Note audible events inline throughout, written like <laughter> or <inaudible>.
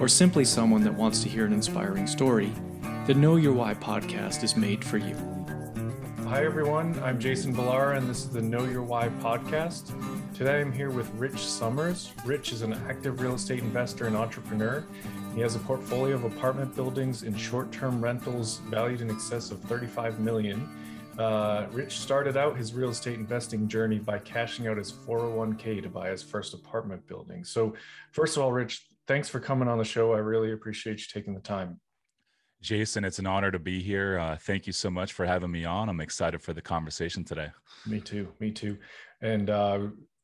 or simply someone that wants to hear an inspiring story, the Know Your Why podcast is made for you. Hi, everyone. I'm Jason Balara, and this is the Know Your Why podcast. Today, I'm here with Rich Somers. Rich is an active real estate investor and entrepreneur. He has a portfolio of apartment buildings and short-term rentals valued in excess of 35 million. Uh, Rich started out his real estate investing journey by cashing out his 401k to buy his first apartment building. So, first of all, Rich, thanks for coming on the show. I really appreciate you taking the time. Jason, it's an honor to be here. Uh, thank you so much for having me on. I'm excited for the conversation today. Me too. Me too. And uh,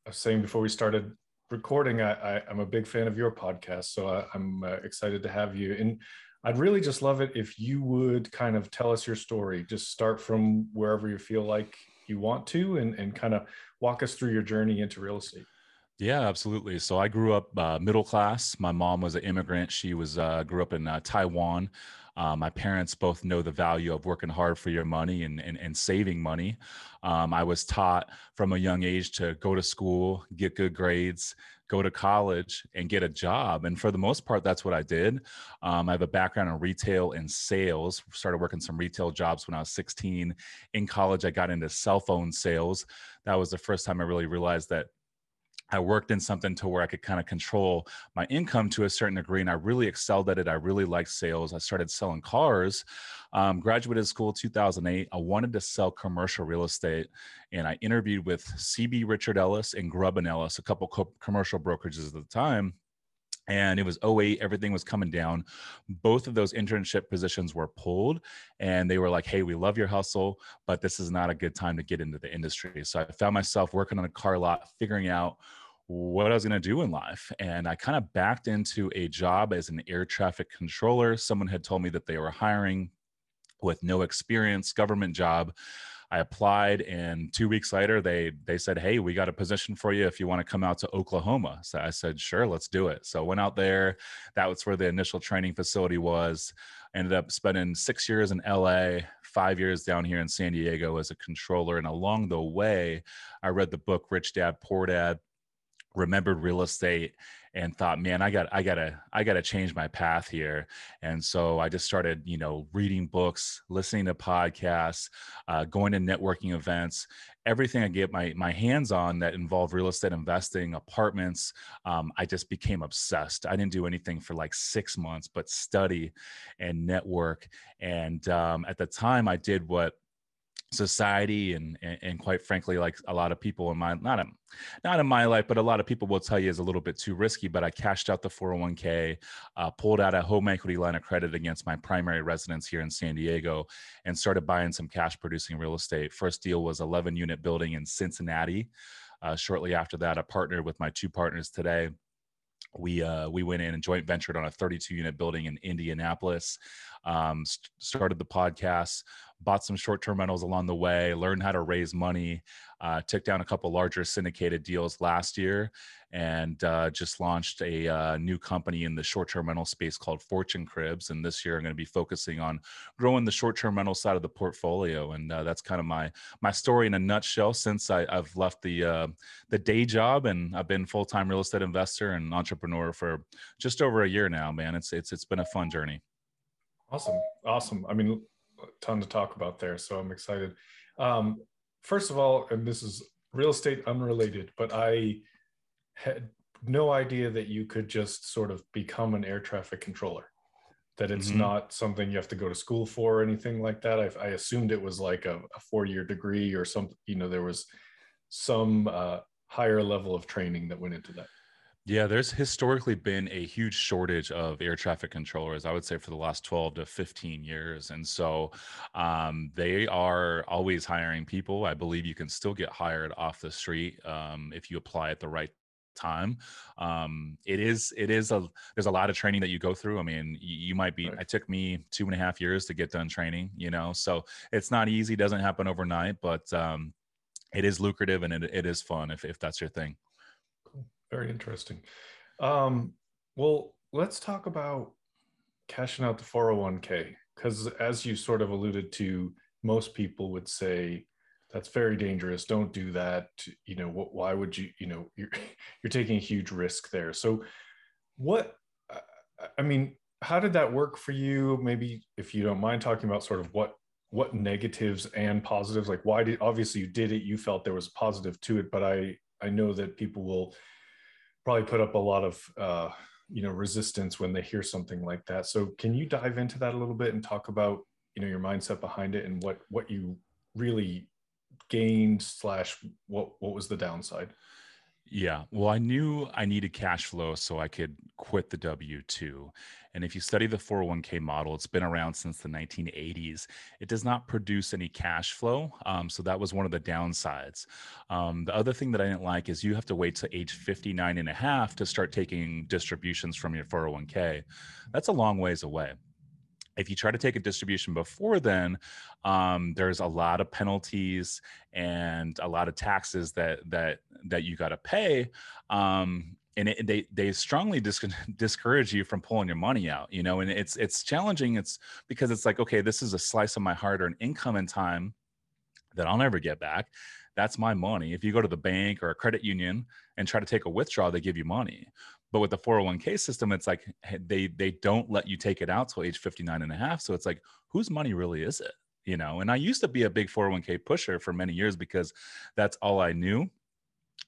I was saying before we started recording, I, am a big fan of your podcast, so I, am uh, excited to have you. And I'd really just love it if you would kind of tell us your story. Just start from wherever you feel like you want to, and and kind of walk us through your journey into real estate. Yeah, absolutely. So I grew up uh, middle class. My mom was an immigrant. She was uh, grew up in uh, Taiwan. Uh, my parents both know the value of working hard for your money and, and, and saving money. Um, I was taught from a young age to go to school, get good grades, go to college, and get a job. And for the most part, that's what I did. Um, I have a background in retail and sales. Started working some retail jobs when I was 16. In college, I got into cell phone sales. That was the first time I really realized that I worked in something to where I could kind of control my income to a certain degree, and I really excelled at it. I really liked sales. I started selling cars. Um, graduated school 2008. I wanted to sell commercial real estate, and I interviewed with CB Richard Ellis and Grubb and Ellis, a couple co- commercial brokerages at the time and it was 08 everything was coming down both of those internship positions were pulled and they were like hey we love your hustle but this is not a good time to get into the industry so i found myself working on a car lot figuring out what I was going to do in life. And I kind of backed into a job as an air traffic controller. Someone had told me that they were hiring with no experience, government job. I applied, and two weeks later, they they said, "Hey, we got a position for you if you want to come out to Oklahoma." So I said, "Sure, let's do it." So I went out there. That was where the initial training facility was. Ended up spending six years in LA, five years down here in San Diego as a controller, and along the way, I read the book Rich Dad Poor Dad remembered real estate and thought man i got i gotta i gotta change my path here. And so i just started you know reading books listening to podcasts uh, going to networking events everything i get my my hands on that involved real estate investing apartments um, i just became obsessed. I didn't do anything for like six months but study and network. And um, at the time i did what society and, and, and quite frankly like a lot of people in my not in, not in my life but a lot of people will tell you is a little bit too risky but i cashed out the 401k uh, pulled out a home equity line of credit against my primary residence here in san diego and started buying some cash producing real estate first deal was 11 unit building in cincinnati uh, shortly after that i partnered with my two partners today we uh, we went in and joint ventured on a 32 unit building in Indianapolis. Um, st- started the podcast, bought some short term rentals along the way, learned how to raise money, uh, took down a couple larger syndicated deals last year, and uh, just launched a uh, new company in the short term rental space called Fortune Cribs. And this year I'm going to be focusing on growing the short term rental side of the portfolio. And uh, that's kind of my my story in a nutshell since I, have left the uh, the day job and I've been full time real estate investor and entrepreneur for just over a year now. Man, it's it's it's been a fun journey. Awesome, awesome. I mean, ton to talk about there, so I'm excited. Um, first of all, and this is real estate unrelated, but I had no idea that you could just sort of become an air traffic controller. That it's mm-hmm. not something you have to go to school for or anything like that. I, I assumed it was like a, a four-year degree or something. You know, there was some uh, higher level of training that went into that. Yeah, there's historically been a huge shortage of air traffic controllers, I would say for the last 12 to 15 years. And so um, they are always hiring people. I believe you can still get hired off the street um, if you apply at the right time um it is it is a there's a lot of training that you go through i mean you, you might be right. it took me two and a half years to get done training you know so it's not easy doesn't happen overnight but um it is lucrative and it, it is fun if, if that's your thing. Very interesting. Um well let's talk about cashing out the 401k because as you sort of alluded to most people would say that's very dangerous. Don't do that. You know what, why would you you know <laughs> you're you're taking a huge risk there. So what i mean how did that work for you? Maybe if you don't mind talking about sort of what what negatives and positives like why did obviously you did it. You felt there was positive to it but i i know that people will probably put up a lot of uh you know resistance when they hear something like that. So can you dive into that a little bit and talk about you know your mindset behind it and what what you really gained slash what what was the downside? Yeah. Well i knew i needed cash flow so i could quit the w2 and if you study the 401k model it's been around since the 1980s it does not produce any cash flow um, so that was one of the downsides. Um, the other thing that i didn't like is you have to wait to age 59 and a half to start taking distributions from your 401k that's a long ways away. If you try to take a distribution before then um, there's a lot of penalties and a lot of taxes that that that you got to pay. Um, and it, they they strongly dis- <laughs> discourage you from pulling your money out you know and it's it's challenging it's because it's like okay this is a slice of my hard-earned income and time that i'll never get back that's my money if you go to the bank or a credit union and try to take a withdrawal they give you money but with the 401k system, it's like they they don't let you take it out till age 59 and a half. So it's like, whose money really is it? You know, and I used to be a big 401k pusher for many years because that's all I knew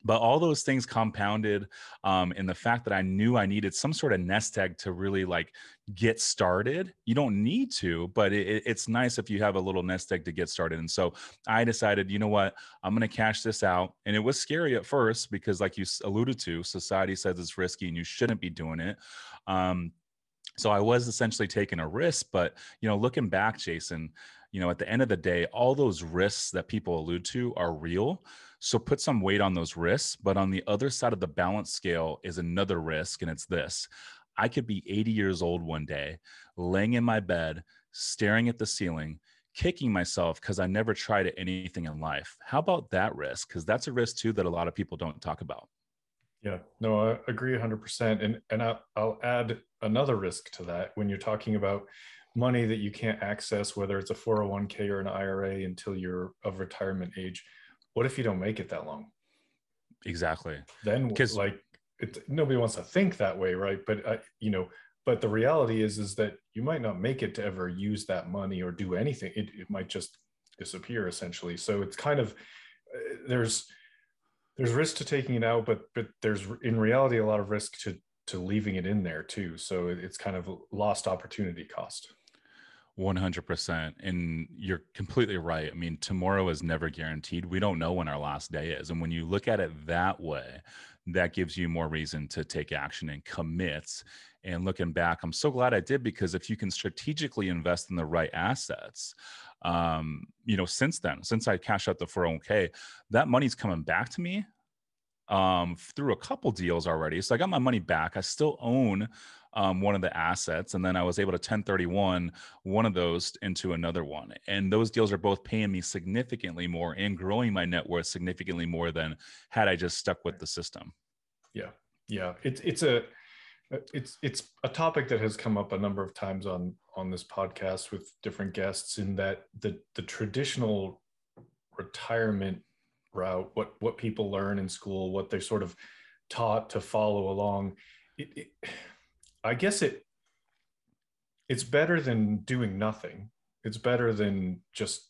but all those things compounded um, in the fact that i knew i needed some sort of nest egg to really like get started. You don't need to but it, it's nice if you have a little nest egg to get started. And so i decided you know what? I'm going to cash this out. And it was scary at first because like you alluded to society says it's risky and you shouldn't be doing it. Um, so i was essentially taking a risk but you know looking back jason you know at the end of the day all those risks that people allude to are real so put some weight on those risks. But on the other side of the balance scale is another risk, and it's this I could be 80 years old one day, laying in my bed, staring at the ceiling, kicking myself because I never tried anything in life. How about that risk? Because that's a risk too that a lot of people don't talk about. Yeah, no, I agree 100%. And, and I'll, I'll add another risk to that when you're talking about money that you can't access, whether it's a 401k or an IRA until you're of retirement age what if you don't make it that long? Exactly. Then because like it, nobody wants to think that way, right? But uh, you know, but the reality is is that you might not make it to ever use that money or do anything. It, it might just disappear essentially. So it's kind of uh, there's there's risk to taking it out, but but there's in reality a lot of risk to to leaving it in there too. So it's kind of lost opportunity cost. 100% and you're completely right. I mean tomorrow is never guaranteed. We don't know when our last day is. And when you look at it that way that gives you more reason to take action and commit. And looking back i'm so glad i did because if you can strategically invest in the right assets um, you know since then since i cashed out the 401k that money's coming back to me um, through a couple deals already. So i got my money back. I still own um, one of the assets, and then I was able to 1031 one of those into another one. And those deals are both paying me significantly more and growing my net worth significantly more than had I just stuck with the system. Yeah, yeah, it's it's a Uh, it's it's a topic that has come up a number of times on on this podcast with different guests. In that the the traditional retirement route, what what people learn in school, what they're sort of taught to follow along. It, it, I guess it it's better than doing nothing. It's better than just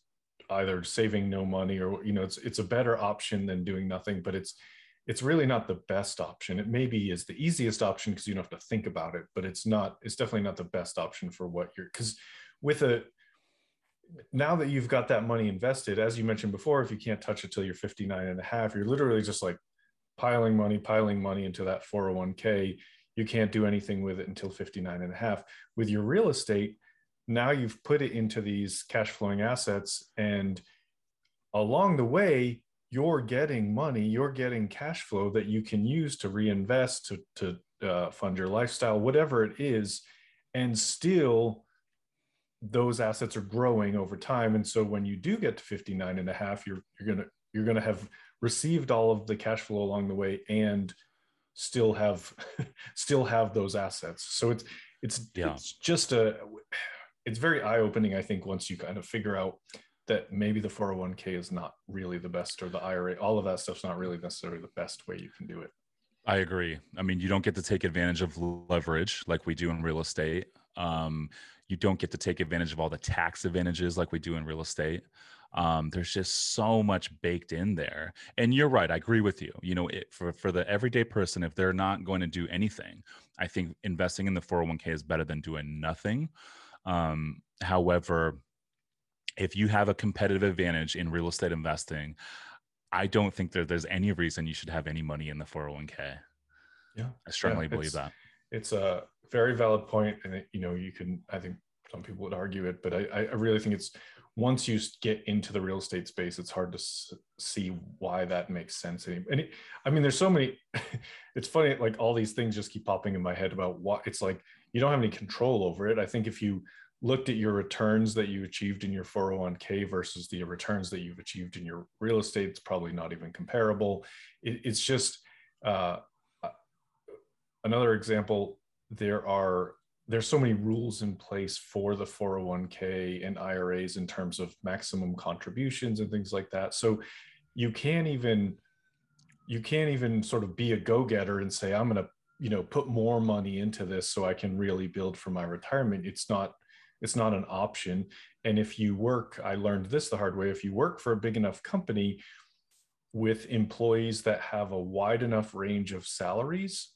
either saving no money or you know it's it's a better option than doing nothing, but it's it's really not the best option. It maybe is the easiest option because you don't have to think about it, but it's not it's definitely not the best option for what you're cuz with a now that you've got that money invested, as you mentioned before, if you can't touch it till you're 59 and a half, you're literally just like piling money, piling money into that 401k you can't do anything with it until 59 and a half with your real estate now you've put it into these cash flowing assets and along the way you're getting money, you're getting cash flow that you can use to reinvest, to, to uh, fund your lifestyle, whatever it is. And still, those assets are growing over time. And so when you do get to 59 and a half, you're, you're going to, you're going to have received all of the cash flow along the way and still have, <laughs> still have those assets. So it's, it's, yeah. it's just a, it's very eye opening. I think once you kind of figure out that maybe the 401k is not really the best or the IRA, all of that stuff's not really necessarily the best way you can do it. I agree. I mean, you don't get to take advantage of leverage like we do in real estate. Um, you don't get to take advantage of all the tax advantages like we do in real estate. Um, there's just so much baked in there. And you're right. I agree with you. You know, it, for, for the everyday person, if they're not going to do anything, I think investing in the 401k is better than doing nothing. Um, however, if you have a competitive advantage in real estate investing, I don't think that there's any reason you should have any money in the 401k. Yeah. I strongly yeah, believe that. It's a very valid point, And, it, you know, you can, I think some people would argue it, but I, I really think it's once you get into the real estate space, it's hard to s- see why that makes sense. And it, I mean, there's so many, <laughs> it's funny, like all these things just keep popping in my head about what it's like, you don't have any control over it. I think if you looked at your returns that you achieved in your 401k versus the returns that you've achieved in your real estate, it's probably not even comparable. It, it's just uh, uh another example. There are there's so many rules in place for the 401k and IRAs in terms of maximum contributions and things like that. So you can't even you can't even sort of be a go-getter and say I'm going to you know put more money into this so I can really build for my retirement. It's not it's not an option. And if you work, I learned this the hard way. If you work for a big enough company with employees that have a wide enough range of salaries,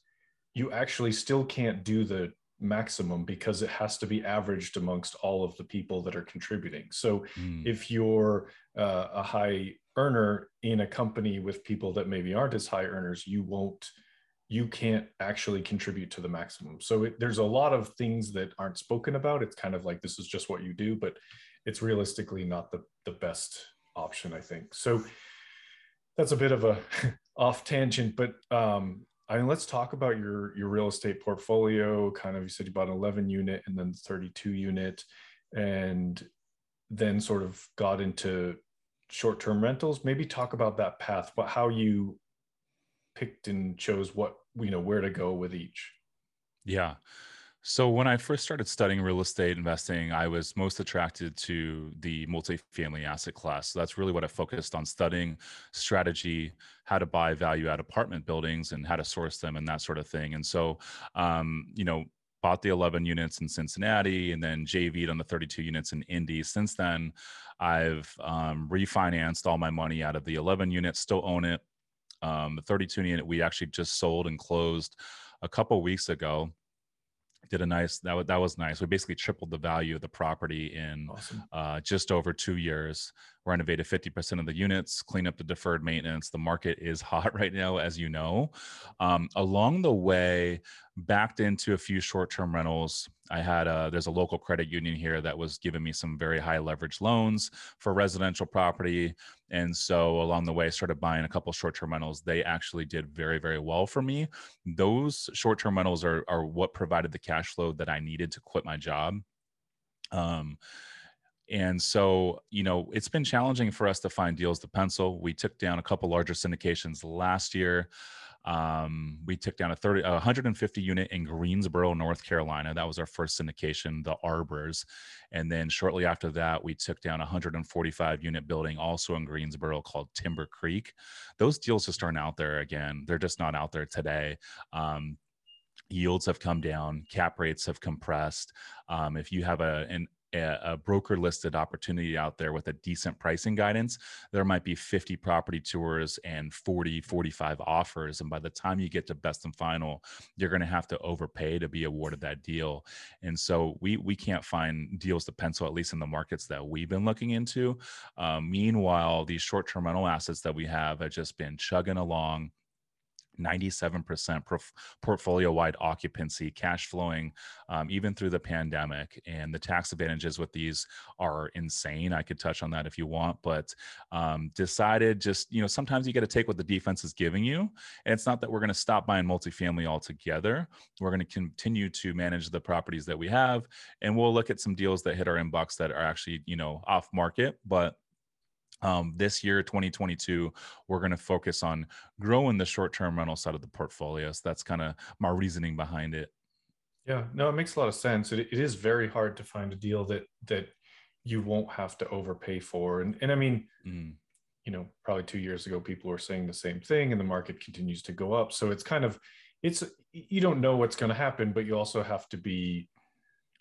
you actually still can't do the maximum because it has to be averaged amongst all of the people that are contributing. So mm. if you're uh, a high earner in a company with people that maybe aren't as high earners, you won't you can't actually contribute to the maximum. So it, there's a lot of things that aren't spoken about. It's kind of like this is just what you do, but it's realistically not the, the best option, I think. So that's a bit of a <laughs> off tangent, but um, I mean, let's talk about your your real estate portfolio. Kind of, you said you bought an 11 unit and then 32 unit, and then sort of got into short term rentals. Maybe talk about that path, but how you picked and chose what you know where to go with each yeah so when I first started studying real estate investing, I was most attracted to the multifamily asset class. So that's really what I focused on studying strategy, how to buy value add apartment buildings and how to source them and that sort of thing. And so, um, you know, bought the 11 units in Cincinnati and then JV'd on the 32 units in Indy. Since then, I've um, refinanced all my money out of the 11 units, still own it. Um, the 32 unit we actually just sold and closed a couple weeks ago. Did a nice that was that was nice. We basically tripled the value of the property in awesome. uh, just over two years. Renovated 50% of the units, clean up the deferred maintenance. The market is <laughs> hot right now, as you know. Um, along the way, backed into a few short-term rentals. I had a, there's a local credit union here that was giving me some very high leverage loans for residential property. And so along the way, I started buying a couple short-term rentals. They actually did very, very well for me. Those short-term rentals are, are what provided the cash flow that I needed to quit my job. Um, and so, you know, it's been challenging for us to find deals to pencil. We took down a couple larger syndications last year. Um, we took down a 30, a 150 unit in Greensboro, North Carolina. That was our first syndication, the Arbors. And then shortly after that, we took down a 145 unit building also in Greensboro called Timber Creek. Those deals just aren't out there again. They're just not out there today. Um, yields have come down cap rates have compressed um, if you have a, an a, a broker listed opportunity out there with a decent pricing guidance, there might be 50 property tours and 40, 45 offers. And by the time you get to best and final, you're going to have to overpay to be awarded that deal. And so we, we can't find deals to pencil, at least in the markets that we've been looking into. Um, meanwhile, these short term rental assets that we have have just been chugging along 97% portfolio wide occupancy, cash flowing, um, even through the pandemic. And the tax advantages with these are insane. I could touch on that if you want, but um, decided just, you know, sometimes you got to take what the defense is giving you. And it's not that we're going to stop buying multifamily altogether. We're going to continue to manage the properties that we have. And we'll look at some deals that hit our inbox that are actually, you know, off market, but um, this year 2022 we're going to focus on growing the short-term rental side of the portfolio. So that's kind of my reasoning behind it. Yeah no it makes a lot of sense. It, it is very hard to find a deal that that you won't have to overpay for. And, and i mean mm. you know probably two years ago people were saying the same thing and the market continues to go up. So it's kind of it's you don't know what's going to happen but you also have to be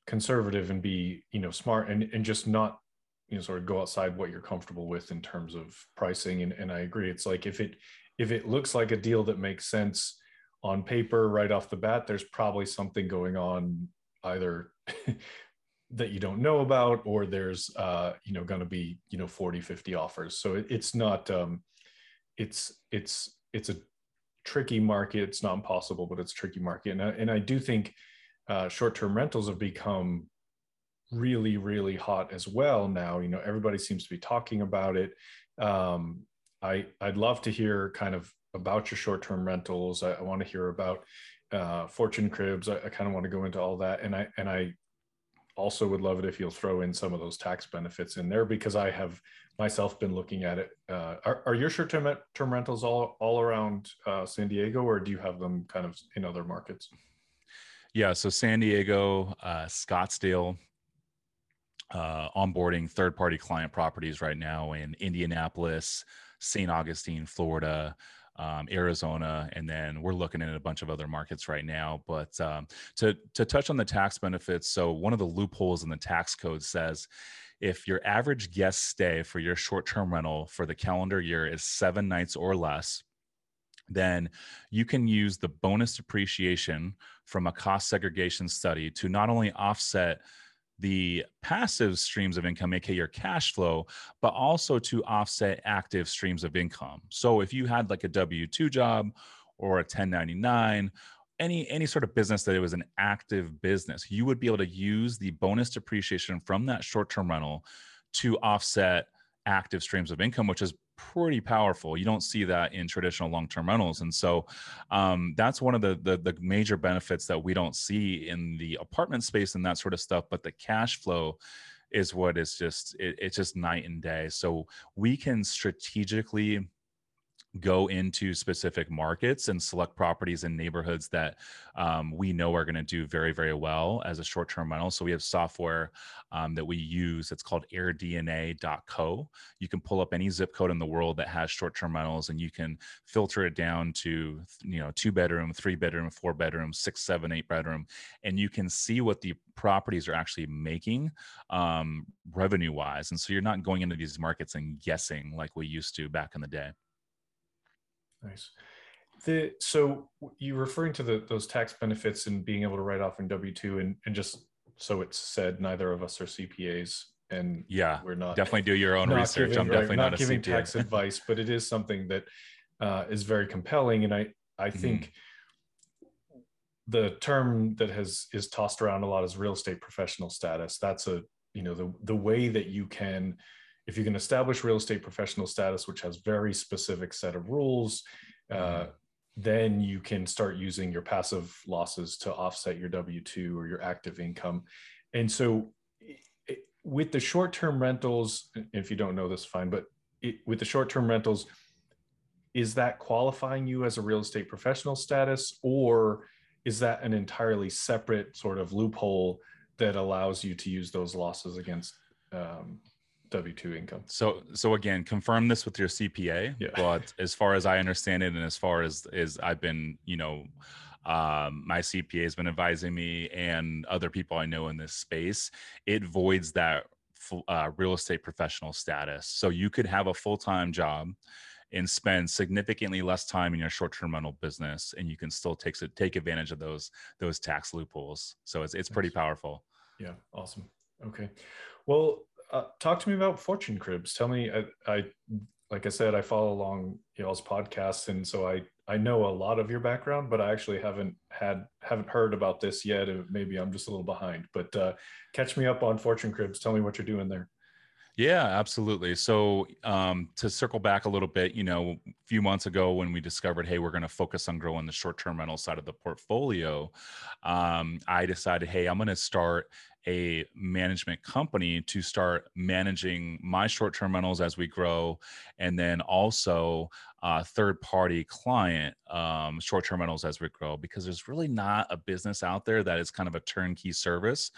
conservative and be you know smart and, and just not you know sort of go outside what you're comfortable with in terms of pricing and, and i agree. It's like if it if it looks like a deal that makes sense on paper right off the bat there's probably something going on either <laughs> that you don't know about or there's uh you know going to be you know 40 50 offers. So it, it's not um it's it's it's a tricky market. It's not impossible but it's tricky market. And I, and I do think uh, short-term rentals have become really really hot as well now you know everybody seems to be talking about it. Um, i i'd love to hear kind of about your short-term rentals. I, I want to hear about uh, fortune cribs. I, I kind of want to go into all that. And i and i also would love it if you'll throw in some of those tax benefits in there because i have myself been looking at it. Uh, are, are your short-term term rentals all all around uh, san diego or do you have them kind of in other markets? Yeah so san diego uh, scottsdale uh, onboarding third party client properties right now in Indianapolis, St. Augustine, Florida, um, Arizona, and then we're looking at a bunch of other markets right now. But um, to to touch on the tax benefits, so one of the loopholes in the tax code says if your average guest stay for your short term rental for the calendar year is seven nights or less, then you can use the bonus depreciation from a cost segregation study to not only offset the passive streams of income, aka your cash flow, but also to offset active streams of income. So if you had like a W 2 job or a 1099, any any sort of business that it was an active business, you would be able to use the bonus depreciation from that short-term rental to offset active streams of income, which is pretty powerful. You don't see that in traditional long-term rentals, and so um, that's one of the, the, the major benefits that we don't see in the apartment space and that sort of stuff. But the cash flow is what is just it, it's just night and day. So we can strategically go into specific markets and select properties in neighborhoods that um, we know are going to do very very well as a short-term rental. So we have software um, that we use it's called airdna.co you can pull up any zip code in the world that has short-term rentals and you can filter it down to you know two bedroom three bedroom four bedroom six seven eight bedroom and you can see what the properties are actually making um, revenue wise and so you're not going into these markets and guessing like we used to back in the day Nice. The so you're referring to the those tax benefits and being able to write off in W two and and just so it's said, neither of us are CPAs and yeah, we're not definitely do your own research. Giving, I'm definitely not, not giving CPA. tax advice, but it is something that uh, is very compelling, and I I mm-hmm. think. Mm-hmm. The term that has is tossed around a lot is real estate professional status. That's a you know the the way that you can if you can establish real estate professional status, which has very specific set of rules, uh, mm-hmm. then you can start using your passive losses to offset your W 2 or your active income. And so, it, with the short term rentals, if you don't know this, fine, but it, with the short term rentals, is that qualifying you as a real estate professional status, or is that an entirely separate sort of loophole that allows you to use those losses against um, W two income. So so again, confirm this with your CPA. Yeah. But as far as I understand it, and as far as is I've been, you know, um, my CPA has been advising me, and other people I know in this space, it voids that uh, real estate professional status. So you could have a full time job and spend significantly less time in your short term rental business, and you can still take take advantage of those those tax loopholes. So it's it's pretty powerful. Yeah, awesome. Okay, well, uh, talk to me about fortune cribs. Tell me, I, I, like I said, I follow along y'all's podcasts, and so I I know a lot of your background, but I actually haven't had haven't heard about this yet. Maybe I'm just a little behind. But uh, catch me up on Fortune Cribs. Tell me what you're doing there. Yeah, absolutely. So um, to circle back a little bit, you know, a few months ago when we discovered, hey, we're going to focus on growing the short-term rental side of the portfolio, um, I decided, hey, I'm going to start a management company to start managing my short-term rentals as we grow, and then also uh, third-party client um, short-term rentals as we grow, because there's really not a business out there that is kind of a turnkey service.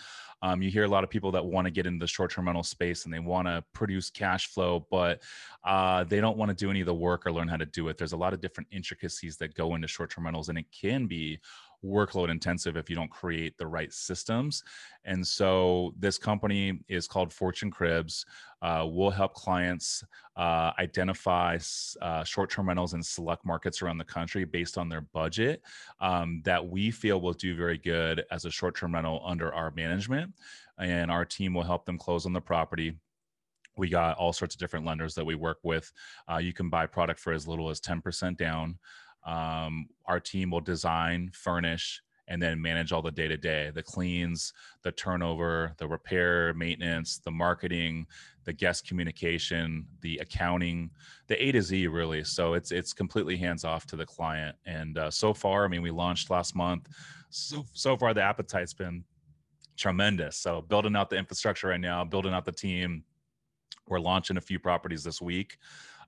Um, you hear a lot of people that want to get into the short-term rental space and they want to produce cash flow, but uh, they don't want to do any of the work or learn how to do it. There's a lot of different intricacies that go into short-term rentals, and it can be workload intensive if you don't create the right systems. And so this company is called Fortune Cribs. Uh, we'll help clients uh, identify uh, short-term rentals in select markets around the country based on their budget um, that we feel will do very good as a short-term rental under our management. And our team will help them close on the property we got all sorts of different lenders that we work with. Uh, you can buy product for as little as 10% down. Um, our team will design, furnish, and then manage all the day to day the cleans, the turnover, the repair, maintenance, the marketing, the guest communication, the accounting, the A to Z really. So it's it's completely hands off to the client. And uh, so far, I mean, we launched last month. So so far, the appetite's been tremendous. So building out the infrastructure right now, building out the team. We're launching a few properties this week.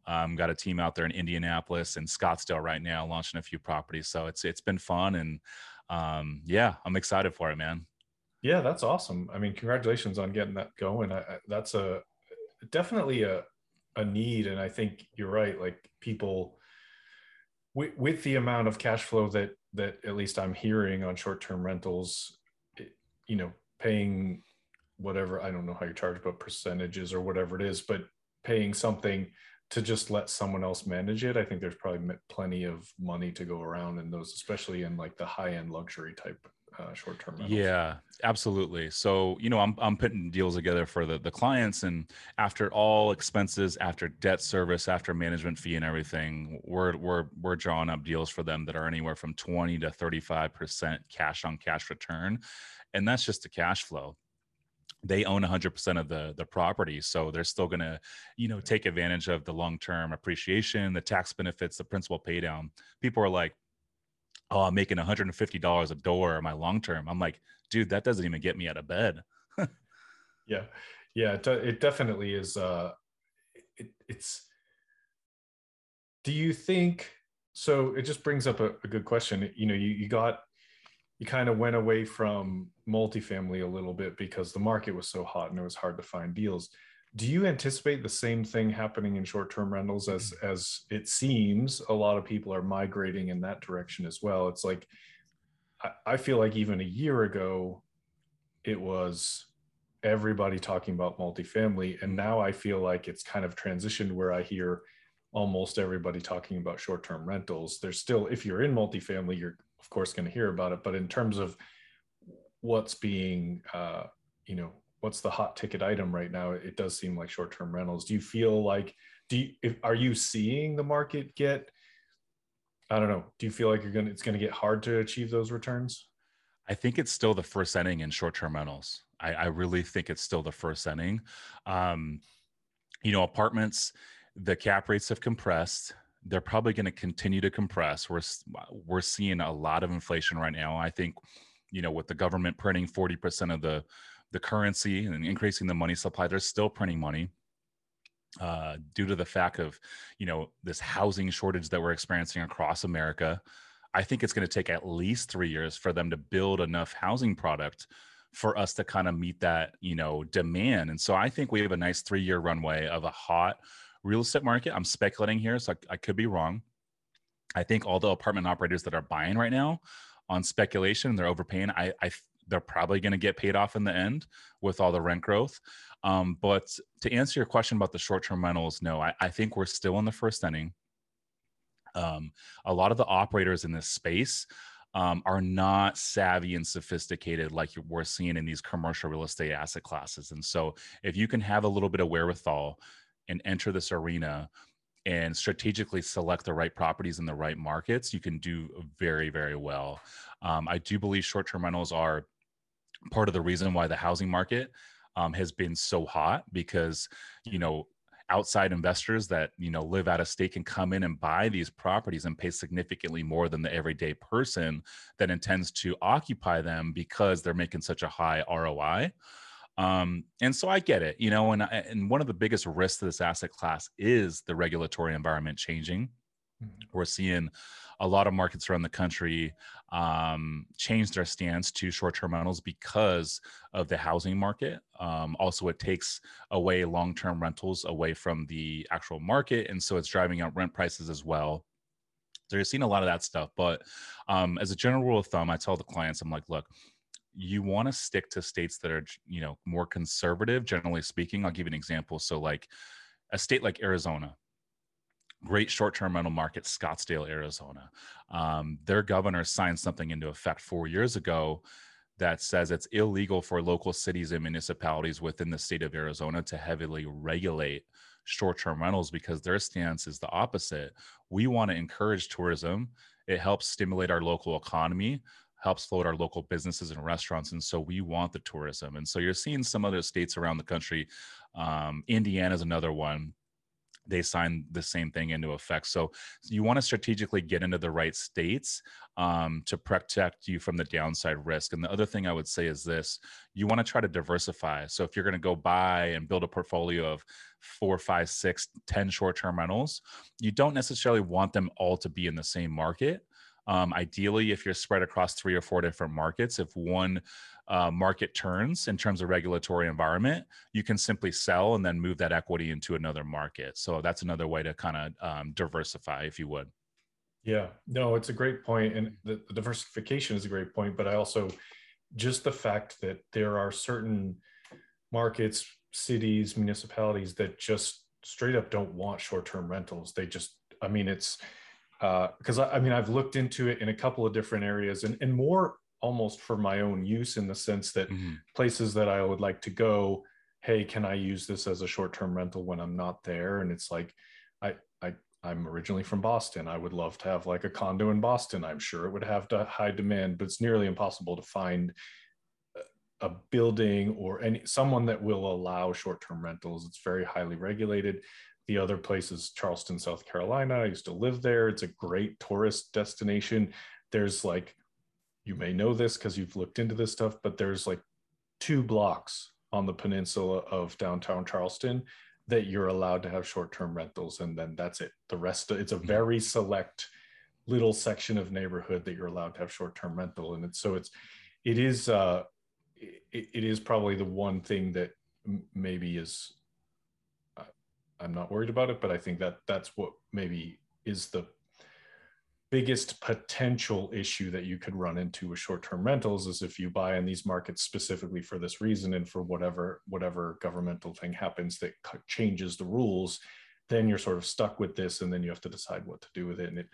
Um, got a team out there in Indianapolis and Scottsdale right now, launching a few properties. So it's it's been fun, and um, yeah, I'm excited for it, man. Yeah, that's awesome. I mean, congratulations on getting that going. I, I, that's a definitely a a need, and I think you're right. Like people with, with the amount of cash flow that that at least I'm hearing on short term rentals, it, you know, paying whatever I don't know how you charge, but percentages or whatever it is, but paying something to just let someone else manage it i think there's probably plenty of money to go around in those especially in like the high end luxury type uh, short term yeah absolutely. So you know I'm, I'm putting deals together for the, the clients and after all expenses after debt service after management fee and everything we're we're we're drawing up deals for them that are anywhere from 20 to 35 percent cash on cash return and that's just the cash flow they own 100% of the the property so they're still going to you know take advantage of the long term appreciation the tax benefits the principal pay down. People are like oh i'm making $150 a door my long term i'm like dude that doesn't even get me out of bed. <laughs> Yeah. Yeah it, it definitely is uh it, it's do you think so it just brings up a, a good question. You know you, you got you kind of went away from multifamily a little bit because the market was so hot and it was hard to find deals. Do you anticipate the same thing happening in short-term rentals as mm-hmm. as it seems a lot of people are migrating in that direction as well? It's like I, I feel like even a year ago it was everybody talking about multifamily and mm-hmm. now I feel like it's kind of transitioned where I hear almost everybody talking about short-term rentals. There's still if you're in multifamily you're of course going to hear about it but in terms of what's being uh, you know what's the hot ticket item right now it does seem like short-term rentals. Do you feel like do you if, are you seeing the market get i don't know do you feel like you're gonna it's gonna get hard to achieve those returns? I think it's still the first inning in short-term rentals. I, I really think it's still the first inning. Um, you know apartments the cap rates have compressed they're probably going to continue to compress. We're we're seeing a lot of inflation right now. I think, you know, with the government printing forty percent of the the currency and increasing the money supply, they're still printing money uh, due to the fact of, you know, this housing shortage that we're experiencing across America. I think it's going to take at least three years for them to build enough housing product for us to kind of meet that, you know, demand. And so I think we have a nice three year runway of a hot real estate market. I'm speculating here, so I, I could be wrong. I think all the apartment operators that are buying right now on speculation, they're overpaying. I, I they're probably going to get paid off in the end with all the rent growth. Um, but to answer your question about the short-term rentals, no, I, I think we're still in the first inning. Um, a lot of the operators in this space um, are not savvy and sophisticated like we're seeing in these commercial real estate asset classes. And so, if you can have a little bit of wherewithal and enter this arena and strategically select the right properties in the right markets, you can do very, very well. Um, I do believe short term rentals are part of the reason why the housing market um, has been so hot because, you know, outside investors that you know live out of state can come in and buy these properties and pay significantly more than the everyday person that intends to occupy them because they're making such a high ROI. Um, and so I get it, you know, and and one of the biggest risks to this asset class is the regulatory environment changing. Mm-hmm. We're seeing a lot of markets around the country um, change their stance to short-term rentals because of the housing market. Um, also, it takes away long-term rentals away from the actual market, and so it's driving up rent prices as well. So you're seeing a lot of that stuff. But um, as a general rule of thumb, I tell the clients, I'm like, look, you want to stick to states that are you know more conservative generally speaking i'll give you an example so like a state like arizona great short-term rental market scottsdale arizona um, their governor signed something into effect four years ago that says it's illegal for local cities and municipalities within the state of arizona to heavily regulate short-term rentals because their stance is the opposite. We want to encourage tourism. It helps stimulate our local economy helps float our local businesses and restaurants. And so we want the tourism. And so you're seeing some other states around the country. Um, Indiana is another one. They signed the same thing into effect. So you want to strategically get into the right states um, to protect you from the downside risk. And the other thing I would say is this you want to try to diversify. So if you're going to go buy and build a portfolio of four, five, six, ten short term rentals, you don't necessarily want them all to be in the same market um, ideally, if you're spread across three or four different markets, if one uh, market turns in terms of regulatory environment, you can simply sell and then move that equity into another market. So that's another way to kind of um, diversify, if you would. Yeah, no, it's a great point, and the, the diversification is a great point. But I also just the fact that there are certain markets, cities, municipalities that just straight up don't want short-term rentals. They just, I mean, it's because uh, I, I, mean I've looked into it in a couple of different areas and, and more almost for my own use in the sense that mm-hmm. places that I would like to go, hey, can I use this as a short-term rental when I'm not there? And it's like, I I I'm originally from Boston. I would love to have like a condo in Boston. I'm sure it would have high demand, but it's nearly impossible to find a building or any someone that will allow short-term rentals. It's very highly regulated. The other place is Charleston, South Carolina. I used to live there. It's a great tourist destination. There's like, you may know this because you've looked into this stuff, but there's like two blocks on the peninsula of downtown Charleston that you're allowed to have short-term rentals, and then that's it. The rest, of, it's a mm-hmm. very select little section of neighborhood that you're allowed to have short-term rental, and it's so it's it is uh, it, it is probably the one thing that maybe is I'm not worried about it, but I think that that's what maybe is the biggest potential issue that you could run into with short-term rentals is if you buy in these markets specifically for this reason and for whatever whatever governmental thing happens that changes the rules then you're sort of stuck with this and then you have to decide what to do with it and it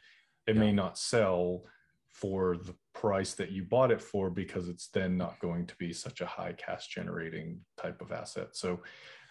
it yeah. may not sell for the price that you bought it for because it's then not going to be such a high cash generating type of asset so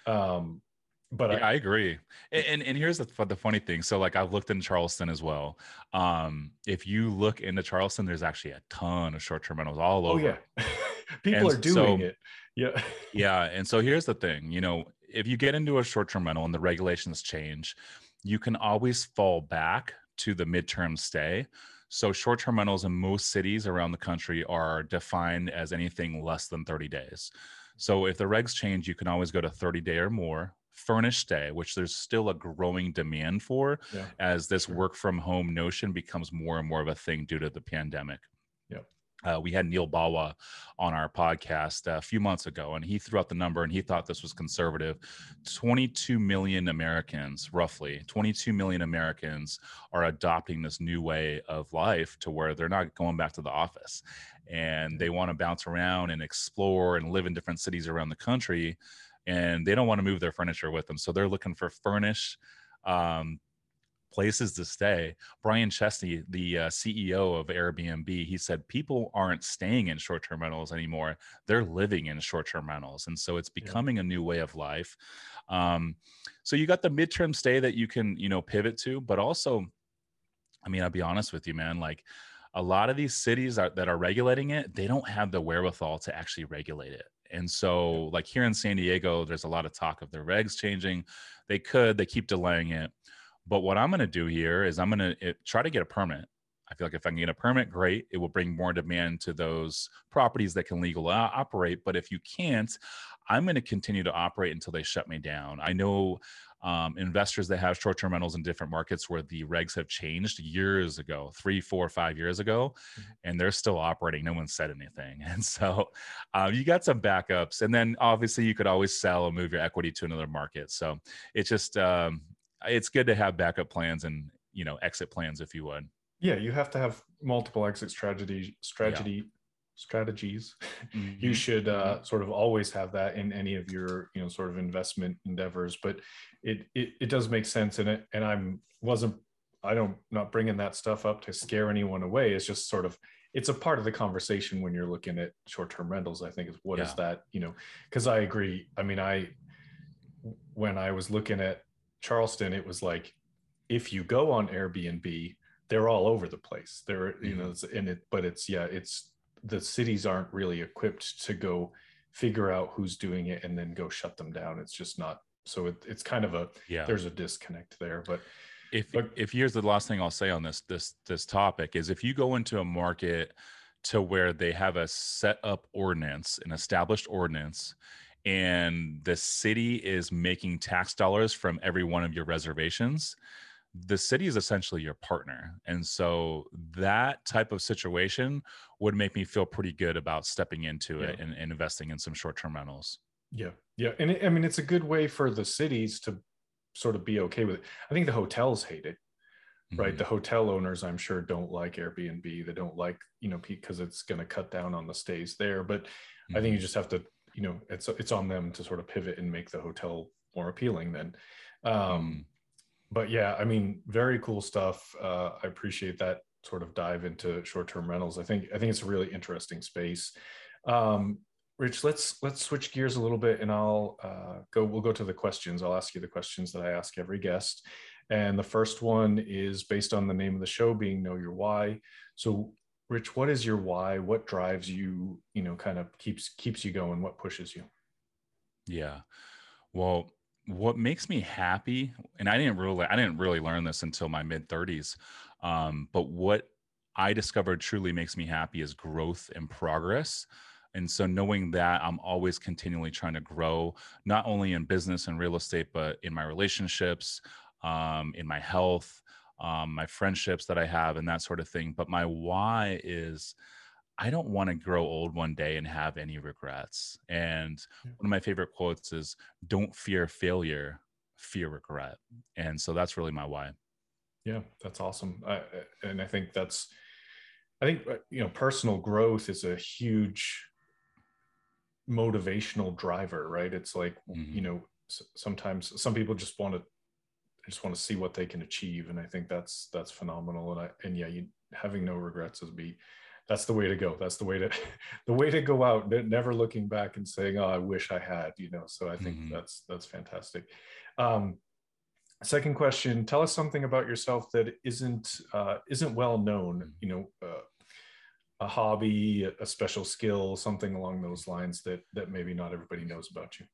um, but yeah, I, I, agree. And, and, and here's the the funny thing. So like I've looked in Charleston as well. Um, if you look into Charleston, there's actually a ton of short term rentals all over. Oh yeah, <laughs> people and are doing so, it. Yeah, <laughs> yeah. And so here's the thing. You know, if you get into a short term rental and the regulations change, you can always fall back to the midterm stay. So short term rentals in most cities around the country are defined as anything less than 30 days. So if the regs change, you can always go to 30 day or more furnished stay, which there's still a growing demand for yeah, as this sure. work from home notion becomes more and more of a thing due to the pandemic. Yeah. Uh, we had Neal Bawa on our podcast a few months ago, and he threw out the number and he thought this was conservative. 22 million Americans, roughly 22 million Americans, are adopting this new way of life to where they're not going back to the office and they want to bounce around and explore and live in different cities around the country and they don't want to move their furniture with them. So they're looking for furnish, um, places to stay. Brian Chesky, the uh, CEO of Airbnb, he said people aren't staying in short term rentals anymore. They're living in short term rentals. And so it's becoming yeah. a new way of life. Um, so you got the midterm stay that you can, you know, pivot to, but also, I mean, I'll be honest with you, man, like a lot of these cities are, that are regulating it, they don't have the wherewithal to actually regulate it. And so, like here in San Diego, there's a lot of talk of the regs changing. They could, they keep delaying it. But what I'm going to do here is I'm going to try to get a permit. I feel like if I can get a permit, great. It will bring more demand to those properties that can legally operate. But if you can't, I'm going to continue to operate until they shut me down. I know um, investors that have short-term rentals in different markets where the regs have changed years ago, three, four, five years ago, mm-hmm. and they're still operating. No one said anything, <laughs> and so uh, you got some backups. And then obviously you could always sell and move your equity to another market. So it's just um, it's good to have backup plans and you know exit plans if you would yeah you have to have multiple exit strategy strategy. Strategies <laughs> mm-hmm. you should uh, mm-hmm. sort of always have that in any of your you know sort of investment endeavors but it it, it does make sense in it and i'm wasn't i don't not bringing that stuff up to scare anyone away it's just sort of it's a part of the conversation when you're looking at short-term rentals i think is what yeah. is that you know because i agree i mean i when i was looking at Charleston, it was like if you go on Airbnb, they're all over the place. They're you know, mm-hmm. in it, but it's yeah, it's the cities aren't really equipped to go figure out who's doing it and then go shut them down. It's just not. So it, it's kind of a yeah. There's a disconnect there, but if but, if here's the last thing I'll say on this this this topic is if you go into a market to where they have a set up ordinance, an established ordinance, and the city is making tax dollars from every one of your reservations the city is essentially your partner and so that type of situation would make me feel pretty good about stepping into yeah. it and, and, investing in some short-term rentals yeah yeah and it, i mean it's a good way for the cities to sort of be okay with it i think the hotels hate it right mm-hmm. the hotel owners i'm sure don't like airbnb they don't like you know because it's going to cut down on the stays there but mm-hmm. i think you mm-hmm. just have to you know it's it's on them to sort of pivot and make the hotel more appealing then um mm. But yeah i mean very cool stuff uh i appreciate that sort of dive into short-term rentals i think i think it's a really interesting space um rich let's let's switch gears a little bit and i'll uh, go we'll go to the questions i'll ask you the questions that i ask every guest and the first one is based on the name of the show being know your why so Rich, what is your why? What drives you, you know, kind of keeps keeps you going? What pushes you? Yeah. Well, what makes me happy, and I didn't really I didn't really learn this until my mid 30s. Um, but what I discovered truly makes me happy is growth and progress. And so knowing that I'm always continually trying to grow, not only in business and real estate, but in my relationships, um, in my health, um, my friendships that I have, and that sort of thing. But my why is I don't want to grow old one day and have any regrets. And one of my favorite quotes is don't fear failure, fear regret. And so that's really my why. Yeah, that's awesome. I, and I think that's, I think, uh, you know, personal growth is a huge motivational driver, right? It's like, mm-hmm. you know, sometimes some people just want to just want to see what they can achieve and i think that's that's phenomenal and i and yeah you having no regrets is be that's the way to go that's the way to <laughs> the way to go out never looking back and saying oh i wish i had you know so i think mm-hmm. that's that's fantastic um second question tell us something about yourself that isn't uh, isn't well known mm-hmm. you know uh, a hobby a special skill something along those lines that that maybe not everybody knows about you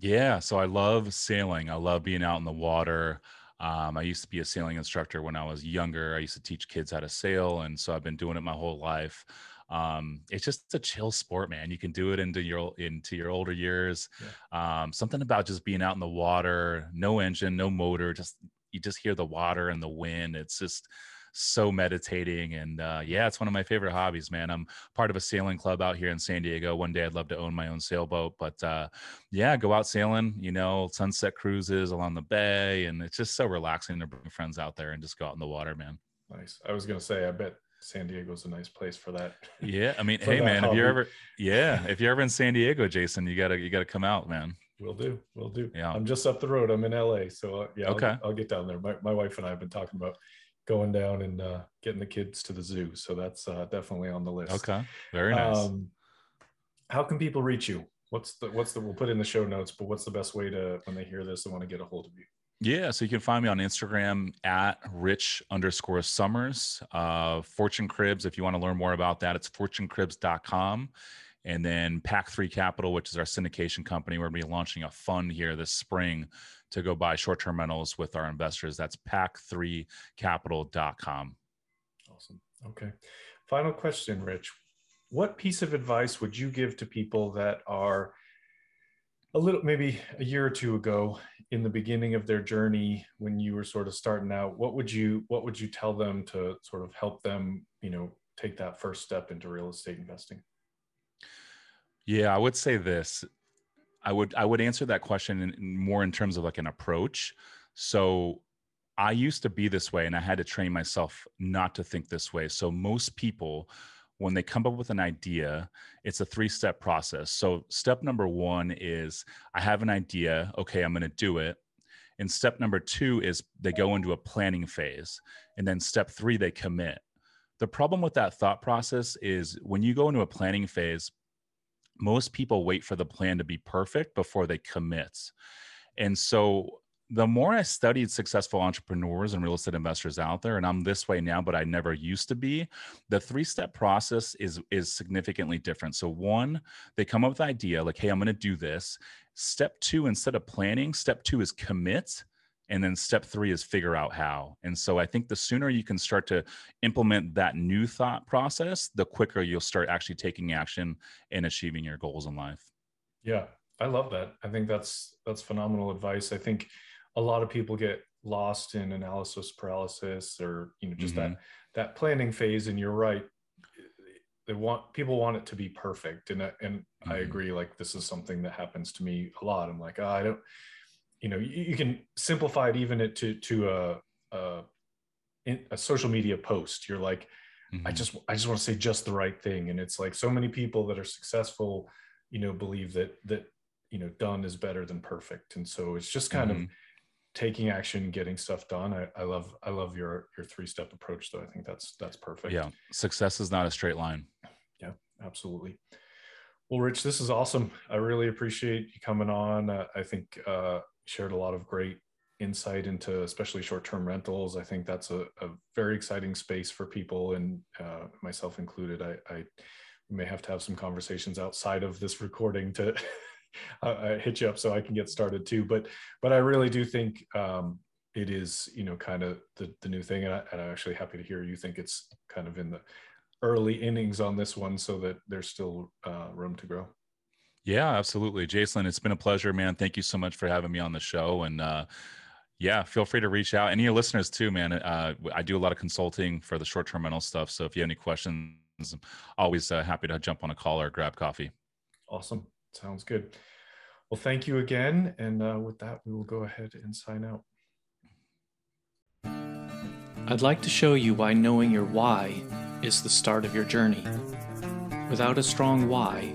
yeah, so I love sailing. I love being out in the water. Um, I used to be a sailing instructor when I was younger. I used to teach kids how to sail, and so I've been doing it my whole life. Um, it's just a chill sport, man. You can do it into your into your older years. Yeah. Um, something about just being out in the water, no engine, no motor, just you just hear the water and the wind. It's just so meditating. And uh, yeah, it's one of my favorite hobbies, man. I'm part of a sailing club out here in San Diego. One day I'd love to own my own sailboat, but uh, yeah, go out sailing, you know, sunset cruises along the bay. And it's just so relaxing to bring friends out there and just go out in the water, man. Nice. I was going to say, I bet San Diego's a nice place for that. Yeah, I mean, <laughs> hey man, hobby. if you're ever yeah, if you're ever in San Diego, Jason, you gotta you gotta come out, man. We'll do. We'll do. Yeah. I'm just up the road. I'm in LA. So uh, yeah, I'll- Okay. I'll, get down there. My, my wife and I have been talking about going down and uh, getting the kids to the zoo. So that's uh, definitely on the list. Okay. Very nice. Um, how can people reach you? What's the, what's the, we'll put in the show notes, but what's the best way to, when they hear this and want to get a hold of you? Yeah, so you can find me on Instagram at rich underscore somers. Uh, Fortune Cribs, if you want to learn more about that, it's fortunecribs.com. And then Pack 3 Capital, which is our syndication company. We're going to be launching a fund here this spring to go buy short term rentals with our investors. That's pack3capital.com. Awesome. Okay. Final question, Rich. What piece of advice would you give to people that are a little, maybe a year or two ago in the beginning of their journey when you were sort of starting out? What would you, what would you tell them to sort of help them, you know, take that first step into real estate investing? Yeah, I would say this. I would I would answer that question in, in more in terms of like an approach. So I used to be this way and I had to train myself not to think this way. So most people when they come up with an idea, it's a three-step process. So step number 1 is I have an idea, okay, I'm going to do it. And step number 2 is they go into a planning phase. And then step 3 they commit. The problem with that thought process is when you go into a planning phase, most people wait for the plan to be perfect before they commit. And so the more I studied successful entrepreneurs and real estate investors out there, and I'm this way now, but I never used to be, the three-step process is is significantly different. So one, they come up with idea like, hey, I'm gonna do this. Step two, instead of planning, step two is commit. And then step three is figure out how. And so I think the sooner you can start to implement that new thought process, the quicker you'll start actually taking action and achieving your goals in life. Yeah, I love that. I think that's that's phenomenal advice. I think a lot of people get lost in analysis paralysis or you know just Mhm. that that planning phase and you're right they want people want it to be perfect and I- and I Mhm. agree like this is something that happens to me a lot. I'm like, oh, I don't you know, you, you can simplify it even it to to a a, in- a social media post. You're like I Mhm. just I just want to say just the right thing. And it's like so many people that are successful, you know, believe that that you know done is better than perfect. And so it's just kind Mhm. of taking action, getting stuff done. I, I love I love your your three step approach though. I think that's that's perfect. yeah, success is not a straight line. Yeah absolutely. Well, Rich, this is awesome. I really appreciate you coming on. Uh, I think uh, shared a lot of great insight into especially short-term rentals. I think that's a, a very exciting space for people, and uh, myself included. I, I may have to have some conversations outside of this recording to <laughs> I hit you up so I can get started too. But but I really do think um, it is you know kind of the the new thing, and, I, I'm actually happy to hear you think it's kind of in the early innings on this one so that there's still uh, room to grow. Yeah, absolutely. Jason, it's been a pleasure, man. Thank you so much for having me on the show. And uh, yeah, feel free to reach out. Any of your listeners too, man. Uh, I do a lot of consulting for the short term rental stuff. So if you have any questions, I'm always uh, happy to jump on a call or grab coffee. Awesome. Sounds good. Well, thank you again. And uh, with that, we will go ahead and sign out. I'd like to show you why knowing your why is the start of your journey. Without a strong why,